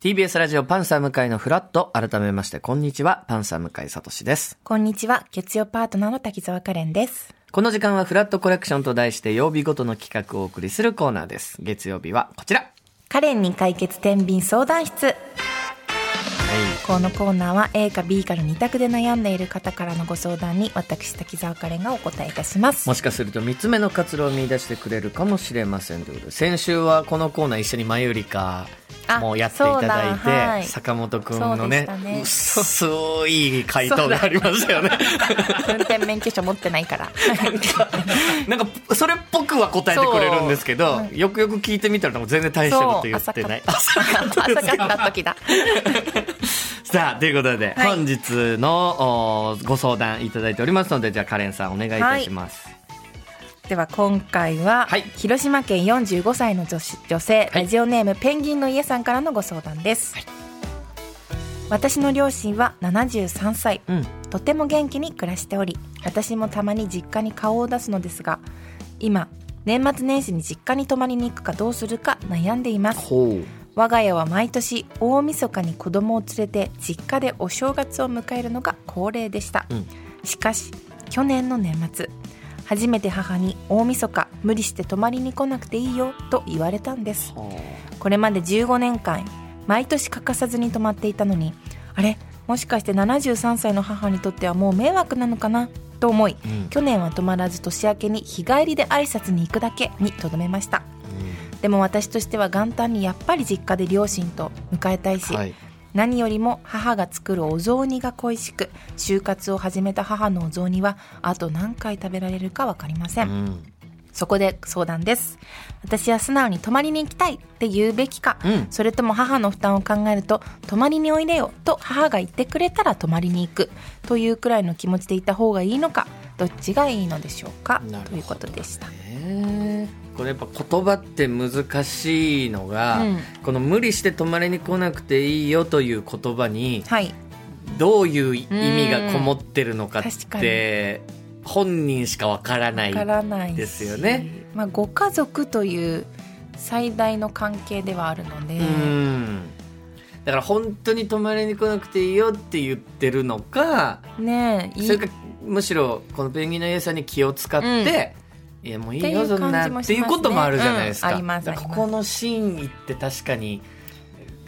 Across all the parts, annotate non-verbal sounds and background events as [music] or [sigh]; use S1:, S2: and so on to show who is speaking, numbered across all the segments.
S1: TBS ラジオパンサー向井のフラット。改めまして、こんにちは。パンサー向井聡です。
S2: こんにちは。月曜パートナーの滝沢カレンです。
S1: この時間はフラットコレクションと題して曜日ごとの企画をお送りするコーナーです。月曜日はこちら。
S2: カレンに解決天秤相談室。このコーナーは A か B から2択で悩んでいる方からのご相談に私滝沢カレンがお答えいたします。
S1: もしかすると3つ目の活路を見出してくれるかもしれませんということで、先週はこのコーナー一緒にまゆりか
S2: あ
S1: もうやっていただいて、
S2: はい
S1: 坂本くん
S2: そう
S1: のね
S2: ね
S1: 薄い回答がありましたよね。
S2: 運転免許証持ってないから。[laughs]
S1: なんか、それっぽくは答えてくれるんですけど、よくよく聞いてみたら全然大したこと言ってない。
S2: 朝 [laughs] かった時だ。
S1: さあ、ということで、
S2: はい。
S1: 本日のおご相談いただいておりますので、じゃあカレンさんお願いいたします。
S2: では今回は、
S1: はい。
S2: 広島県45歳の女子女性、
S1: はい。
S2: ラジオネームペンギンの家さんからのご相談です、私の両親は73歳。
S1: うん。
S2: とても元気に暮らしており私もたまに実家に顔を出すのですが今年末年始に実家に泊まりに行くかどうするか悩んでいます。我が家は毎年大晦日に子供を連れて実家でお正月を迎えるのが恒例でした、
S1: うん。
S2: しかし去年の年末初めて母に大晦日無理して泊まりに来なくていいよと言われたんです。これまで15年間毎年欠かさずに泊まっていたのにあれ？もしかして73歳の母にとってはもう迷惑なのかな？と思い、
S1: うん。
S2: 去年は泊まらず年明けに日帰りで挨拶に行くだけにとどめましたでも私としては元旦にやっぱり実家で両親と迎えたいし、
S1: はい。
S2: 何よりも母が作るお雑煮が恋しく就活を始めた母のお雑煮はあと何回食べられるか分かりません、
S1: うん。
S2: そこで相談です。私は素直に泊まりに行きたいって言うべきか、
S1: うん。
S2: それとも母の負担を考えると泊まりにおいでよと母が言ってくれたら泊まりに行くというくらいの気持ちでいた方がいいのかどっちがいいのでしょうかということでした。
S1: ねこれやっぱ言葉って難しいのが、
S2: うん。
S1: この無理して泊まりに来なくていいよという言葉に
S2: はい。
S1: どういう意味がこもってるのかって本人しかわからないですよね。
S2: まあ、ご家族という最大の関係ではあるので、
S1: うん。だから本当に泊まりに来なくていいよって言ってるのか
S2: ね
S1: それかむしろこのペンギンの家さんに気を使って、いやもういいよ
S2: っていう
S1: そんなっていうこともあるじゃないですか、ここの真意って確かに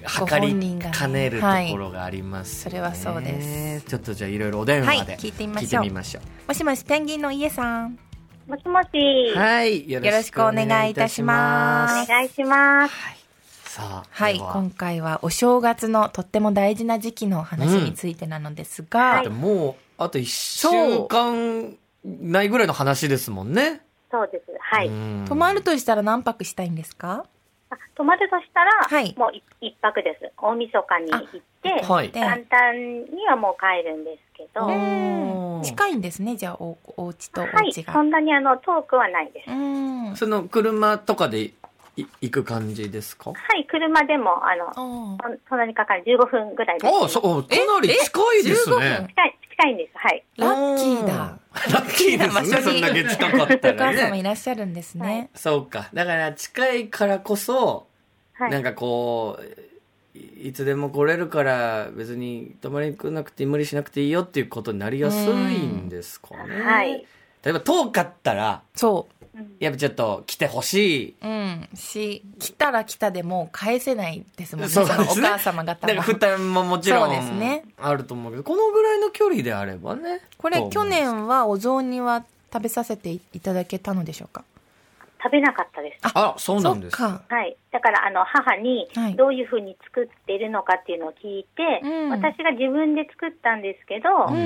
S2: ご
S1: 測りかねるところがあります、ね。
S2: それはそうです。
S1: ちょっとじゃあいろいろお電
S2: はい
S1: 話で
S2: 聞いてみましてょう。
S1: みましょう。
S2: もしもしペンギンの家さん。
S3: もしもし。
S1: はいよ
S2: ろしくお願いいたします。
S3: お願いします。
S1: はい。さあ
S2: はい今回はお正月のとっても大事な時期の話についてなのですが、
S1: だってもうあと1週間ないぐらいの話ですもんね
S3: そうです。はい。
S1: うん
S2: 泊まるとしたら何泊したいんですか？
S3: あ泊まるとしたら、
S2: はい
S3: もうい一泊です。大晦日に行って、
S1: はい
S2: で
S3: 元旦にはもう帰るんですけど、
S2: 近いんですねじゃあおお家とお
S3: い
S2: 家。が、
S3: そんなにあの遠くはないです。
S2: うん
S1: その車とかでい行く感じですか？
S3: はい、車でも、あの、
S2: あ
S3: そそんなにかかる15分ぐらいです。
S1: ああ、そう、かなり近いです
S2: ええ15
S1: ね
S2: 分？
S3: 近い、近いんです。はい。
S2: ラッキーだ
S1: ラッキーですね。
S2: 場所に
S1: そんだけ近かった
S2: お母
S1: ら
S2: 様い
S1: ね。
S2: らっしゃるんですね、
S1: そうか。だから近いからこそ、
S3: はい。
S1: なんかこう、いいつでも来れるから別に泊まりに来なくて無理しなくていいよっていうことになりやすいんですかね。
S3: はい。
S1: 例えば遠かったら、
S2: そ
S3: う。ん
S1: やっぱちょっと来てほしい。
S2: ううん。し来たら来たでもう返せないですもんね。
S1: そうですね。
S2: お母様方も。
S1: なんか負担ももちろん
S2: そうですね。
S1: あると思うけど、このぐらいの距離であればね。
S2: これ去年はお雑煮は食べさせていただけたのでしょうか？
S3: 食べなかったです。
S1: あ、そうなんです。
S2: か。
S3: はい。だから、あの、母に
S2: はい、
S3: どういうふうに作ってるのかっていうのを聞いて、
S2: うん。
S3: 私が自分で作ったんですけど、
S2: う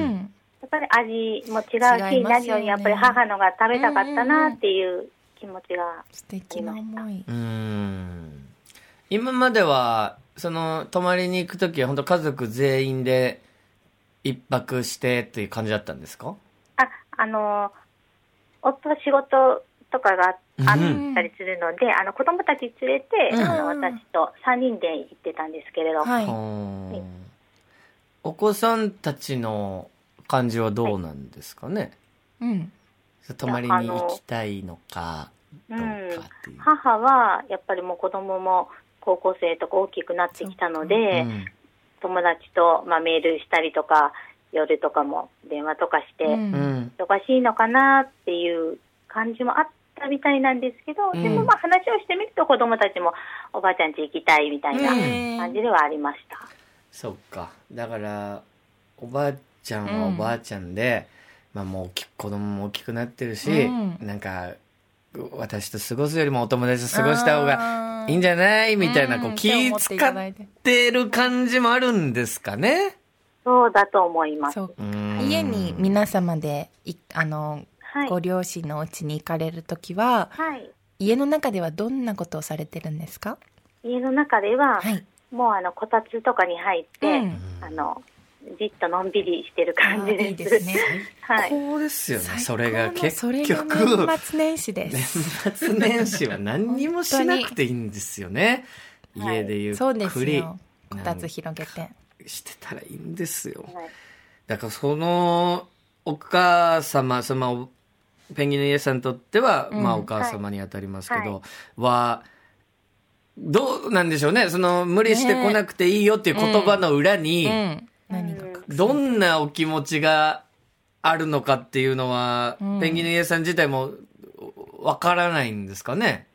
S3: や
S2: ん
S3: っぱり味も違うし、
S2: ね
S3: 何よりやっぱり母のが食べたかったなっていう気持ちが、
S2: 素敵な思い。う
S1: ーん。今まではその泊まりに行く時は本当家族全員で一泊してっていう感じだったんですか？
S3: あ、あの、夫は仕事とかがあ
S1: うん
S3: ったりするので、あの、子供たち連れて、
S2: うん。
S3: あの、私と3人で行ってたんですけれど、
S2: はい。
S1: お子さんたちの感じはどうなんですかね、
S2: うん。
S1: 泊まりに行きたいのかどうかっていう、
S3: 母は、やっぱりもう子供も高校生とか大きくなってきたので、
S1: うん。
S3: 友達と、まあ、メールしたりとか、夜とかも電話とかして、
S2: うん。
S1: うん
S3: 忙しいのかなっていう感じもあったみたいなんですけど、
S1: うん。
S3: でもまあ話をしてみると子供たちもおばあちゃん家行きたいみたいな
S2: うん。
S3: 感じではありました。
S1: そっか。だからおばあちゃんはおばあちゃんで、まあもう子供も大きくなってるし、
S2: うん。
S1: なんか私と過ごすよりもお友達と過ごした方がいいんじゃない？みたいなこ
S2: う
S1: うん気使っ
S2: て
S1: てる感じもあるんですかね？
S3: そうだと思います。
S2: 家に皆様でいあの、
S3: はい。
S2: ご両親のお家に行かれる時は
S3: はい。
S2: 家の中ではどんなことをされてるんですか？
S3: 家の中では、
S2: はい、
S3: もうあの、こたつとかに入って、
S2: うん。
S3: あの、じっとのんびりしてる感じです。
S2: いいですね。
S3: はい。
S1: こうですよね。それが結局。
S2: 年末年始です。
S1: 年末年始は何にもしなくていいんですよね。
S3: はい。
S1: 家でゆっくり
S2: よ。こたつ広げて。
S1: してたらいいんですよ。
S3: はい。
S1: だからそのお母様そのペンギンの家さんにとっては、
S2: うん。
S1: まあお母様に当たりますけど、
S3: は
S1: どうなんでしょうね。その無理してこなくていいよっていう言葉の裏に、
S2: うん何が
S1: どんなお気持ちがあるのかっていうのは、
S2: うん。
S1: ペンギンの家さん自体もわからないんですかね？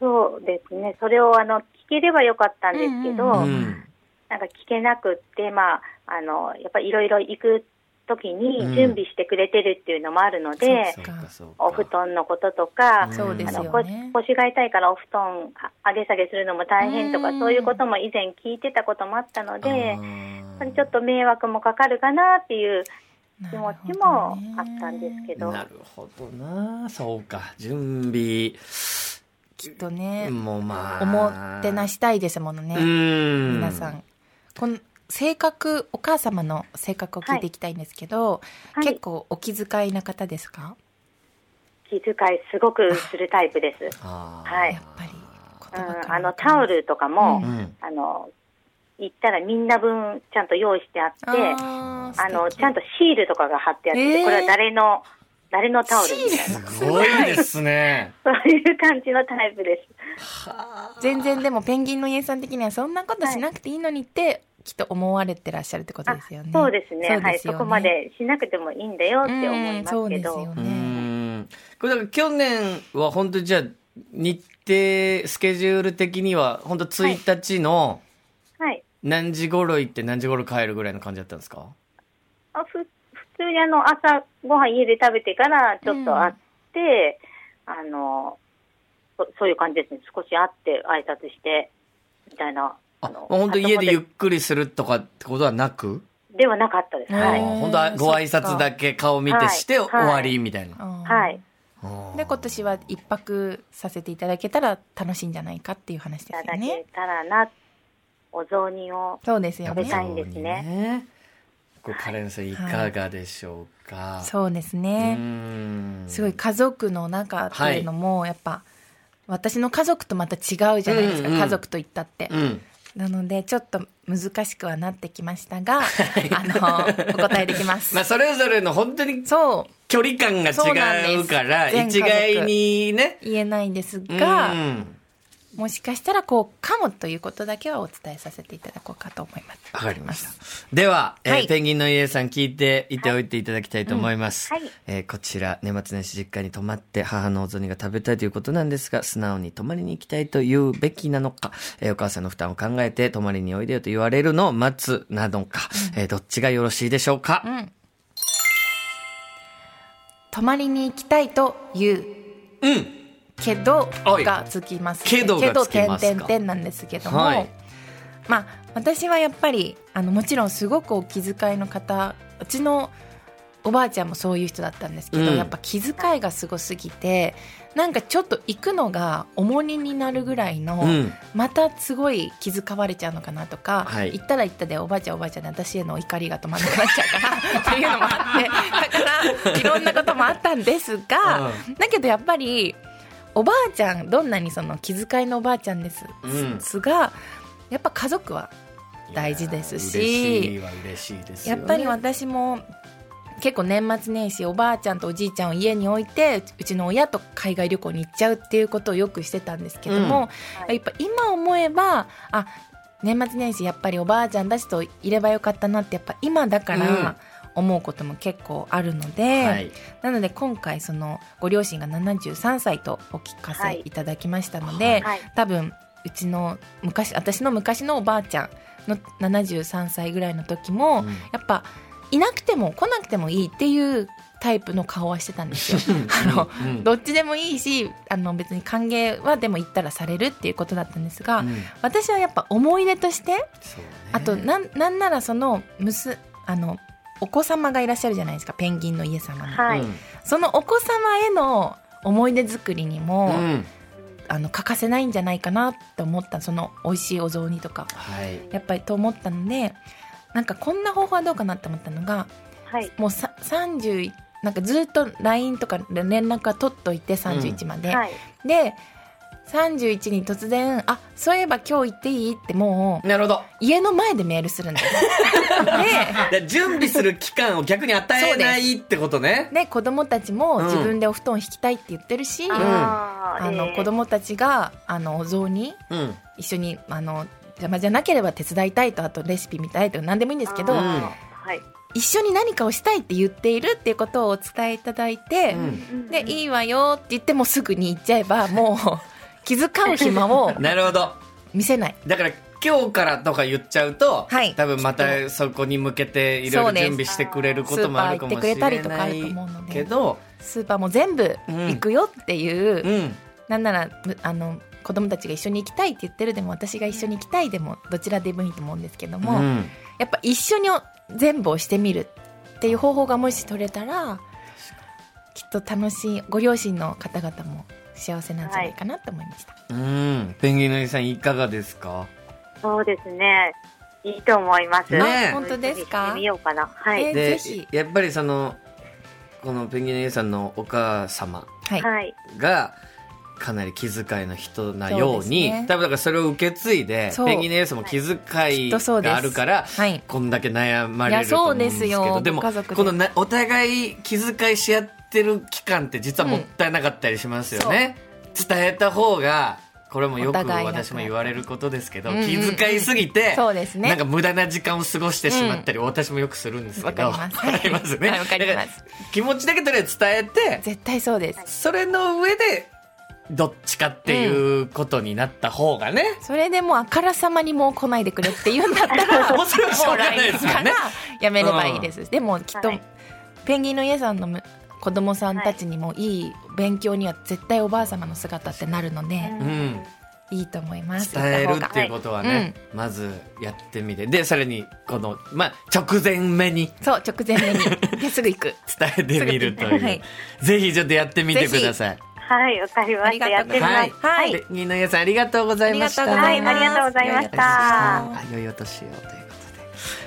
S3: そうですね。それをあの、聞ければよかったんですけど、
S2: うん。
S1: うん
S3: なんか聞けなくって、まあ、あの、やっぱりいろいろ行く時に
S1: うん。
S3: 準備してくれてるっていうのもあるので、
S2: そう
S1: そうかそう。か
S3: お布団のこととか、
S2: そうです
S3: あの
S2: ね
S3: 腰が痛いからお布団あ上げ下げするのも大変とか、
S2: うん。
S3: そういうことも以前聞いてたこともあったので、やっ
S1: あー
S3: ぱりちょっと迷惑もかかるかなっていう気持ちもあったんですけど、
S1: なるほどな。そうか。準備。
S2: きっとね、
S1: もうまあ。
S2: おもてなしたいですものね、
S1: うん。
S2: 皆さん。この性格お母様の性格を聞いていきたいんですけど、
S3: はい。
S2: 結構お気遣いな方ですか？
S3: 気遣いすごくするタイプです。はい。
S2: やっぱり
S3: うん、あのタオルとかも、
S2: うん
S1: うん。
S3: あの行ったらみんな分ちゃんと用意してあって、あのちゃんとシールとかが貼ってあって、
S2: えー。
S3: これは誰の誰のタオルみたいな、
S1: すごいですね。[laughs]
S3: そういう感じのタイプです。
S2: 全然でもペンギンの家さん的にはそんなことしなくていいのにって、きっと思われてらっしゃるってことですよね。
S3: そうですね。はい、そこまでしなくてもいいんだよって思いますけど、
S2: うんそうですよ
S1: う
S2: ね
S1: ん。これだから去年は本当にじゃあ日程スケジュール的には本当1日の
S3: はい、
S1: 何時頃行って何時頃帰るぐらいの感じだったんですか？
S3: あふ普通にあの朝ご飯家で食べてからちょっと会って、あのそそういう感じですね、少し会って挨拶してみたいな。
S1: あ
S3: の
S1: 本当家でゆっ
S3: 後
S1: くりするとかってことはなく？
S3: ではなかったです。はい。
S1: 本当はご挨拶だけ顔見てして
S3: はい
S1: 終わりみたいな。
S2: うん
S3: はい。
S1: あー
S2: で今年は一泊させていただけたら楽しいんじゃないかっていう話
S3: いた
S2: ですよね
S3: だけたらな、お雑煮を。
S2: そうですよ
S3: 食べたい
S2: ね
S3: んですね。
S1: ね。これカレンさんいかがでしょうか、
S2: そうです
S1: う
S2: ね
S1: ん。
S2: すごい家族の中っていうのもやっぱ私の家族とまた違うじゃないですか、
S1: うんうん
S2: 家族といったって、
S1: うん。
S2: なのでちょっと難しくはなってきましたが、あのお答えできます、[laughs]
S1: まあそれぞれの本当に
S2: そう。
S1: 距離感が
S2: そうなんです。
S1: 違うから
S2: 全家族。
S1: 一概にね。
S2: 言えないんですが、
S1: うん
S2: もしかしたらこうかもということだけはお伝えさせていただこうかと思います。
S1: わかりました。では、えー
S2: はい。
S1: ペンギンの家さん聞いていておいていただきたいと思います。
S3: はい。うんはい。
S1: えーこちら、年末年始実家に泊まって母のお雑煮が食べたいということなんですが、素直に泊まりに行きたいと言うべきなのか、えーお母さんの負担を考えて泊まりにおいでよと言われるのを待つなのか、えーどっちがよろしいでしょうか、
S2: うん。泊まりに行きたいという。
S1: うん。
S2: けど
S1: はい。
S2: がつきます。
S1: けどがつきますか。
S2: けど点々点なんですけども、
S1: はい。
S2: まあ私はやっぱりあのもちろんすごくお気遣いの方うちのおばあちゃんもそういう人だったんですけど、
S1: うん。
S2: やっぱ気遣いがすごすぎてなんかちょっと行くのが重荷になるぐらいの、
S1: うん。
S2: またすごい気遣われちゃうのかなとか、
S1: はい。
S2: 行ったら行ったでおばあちゃんおばあちゃんで私への怒りが止まらなくなっちゃうからっていうのもあってだからいろんなこともあったんですが、だけどやっぱりおばあちゃんどんなにその気遣いのおばあちゃんです、
S1: うん。
S2: すがやっぱ家族は大事ですし。
S1: ね。
S2: やっぱり私も結構年末年始おばあちゃんとおじいちゃんを家に置いてうちの親と海外旅行に行っちゃうっていうことをよくしてたんですけども、
S3: うん。
S2: やっぱ今思えばあ年末年始やっぱりおばあちゃんたちといればよかったなってやっぱ今だか
S1: うん。
S2: ら思うことも結構あるので、
S1: はい。
S2: なので今回そのご両親が73歳とお聞かせいただきましたので、
S3: はい。
S2: 多分うちの昔私の昔のおばあちゃんの73歳ぐらいの時も、
S1: うん
S2: やっぱいなくても来なくてもいいっていうタイプの顔はしてたんですよ。[laughs] あの
S1: うん
S2: どっちでもいいしあの別に歓迎はでも行ったらされるっていうことだったんですが、
S1: うん
S2: 私はやっぱ思い出として
S1: ね
S2: あとなんなんならそのむすあのお子様がいらっしゃるじゃないですかペンギンの家様に、
S3: はい。
S1: うん
S2: そのお子様への思い出作りにも、
S1: うん
S2: あの欠かせないんじゃないかなって思ったその美味しいお雑煮とか
S1: はい。
S2: やっぱりと思ったのでなんかこんな方法はどうかなって思ったのが
S3: はい。
S2: もうさ30なんかずっと LINE とかで連絡は取っといて31まで、
S3: はい。
S2: で31に突然「あそういえば今日行っていい?」ってもう
S1: なるほど。
S2: 家の前でメールするん [laughs] ですで
S1: で準備する期間を逆に与えないってことね。
S2: で子供たちも
S1: うん
S2: 自分でお布団引きたいって言ってるし、
S3: あー
S2: あの
S3: えー
S2: 子供たちがあのお雑煮
S1: うん。
S2: 一緒にあの邪魔じゃなければ手伝いたいとあとレシピ見たいとか何でもいいんですけど、
S1: うん
S3: はい。
S2: 一緒に何かをしたいって言っているっていうことをお伝えいただいて、
S1: うん
S2: でいいわよって言ってもすぐに行っちゃえばもう気遣う暇を [laughs]
S1: なるほど。
S2: 見せない。
S1: だから今日からとか言っちゃうと、
S2: はい。
S1: 多分またそこに向けていろいろ準備してくれることもあるかもしれないけど、
S2: スーパーも全部行くよっていう、
S1: うん。
S2: なんならむあの子供たちが一緒に行きたいって言ってるでも私が一緒に行きたいでもどちらでもいいと思うんですけども、
S1: うん。
S2: やっぱ一緒に全部をしてみるっていう方法がもし取れたらきっと楽しいご両親の方々も幸せなんじゃないかなと思いました、
S1: うん。ペンギンのりさんいかがですか？
S3: そうですね。いいと思います。
S1: ねえ
S2: 本当ですか？
S3: してみようかな。はい。
S2: え
S1: で
S2: ぜひ
S1: やっぱりそのこのペンギンのりさんのお母様
S2: はい、
S3: はい。
S1: がかなり気遣いの人なように
S2: ね
S1: 多分だからそれを受け継いでペンギンのりさんも気遣いがあるから
S2: はい
S1: こんだけ悩まれると思うんで
S2: そうですす
S1: けど
S2: よ
S1: でもこのなお互い気遣いし合ってる期間って実はもったいなかったりしますよね、伝えた方がこれもよく私も言われることですけど、
S2: うん。うんうん
S1: 気遣いすぎて、[laughs]
S2: そうですね。
S1: なんか無駄な時間を過ごしてしまったり、私もよくするんですけど。
S2: わかります。
S1: わかります。気持ちだけとりあえず伝えて
S2: 絶対そうです。
S1: それの上でどっちかっていうことになった方がね、
S2: それでもうあからさまにもう来ないでくれって言うんだったら [laughs]
S1: もうそれはしょうがないです
S2: から。やめればいいです、でもきっと、
S3: はい。
S2: ペンギンの家さんのむ子供さんたちにもいい勉強には絶対おばあ様の姿ってなるので、
S1: ん。
S2: いいと思います。
S1: 伝えるっていうことはね、まずやってみて。でさらにこの、まあ、直前目に。
S2: そう直前目に。ですぐ行く。
S1: 伝えてみるという、
S2: はい。
S1: ぜひちょっとやってみてください。
S3: はい。わかりました。
S2: ありがとう
S3: やってみます。
S1: はい、
S2: はい。
S1: ペンギンの家さんありがとうございました。
S2: ありがとうございます
S3: はいありがとうございました。
S1: あ良いお年をということで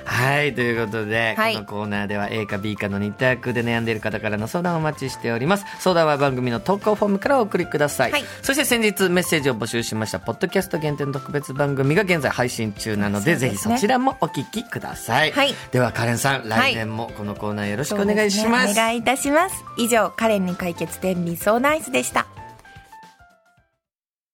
S1: はいということで、
S2: はい。
S1: このコーナーでは A か B かの2択で悩んでいる方からの相談をお待ちしております。相談は番組の投稿フォームからお送りください、
S2: はい。
S1: そして先日メッセージを募集しましたポッドキャスト限定の特別番組が現在配信中なので
S2: ね。
S1: ぜひそちらもお聞きください、
S2: はい。
S1: ではカレンさん来年もこのコーナーよろしくお願いします,、
S2: お願いいたします。以上カレンに解決天理相談室でした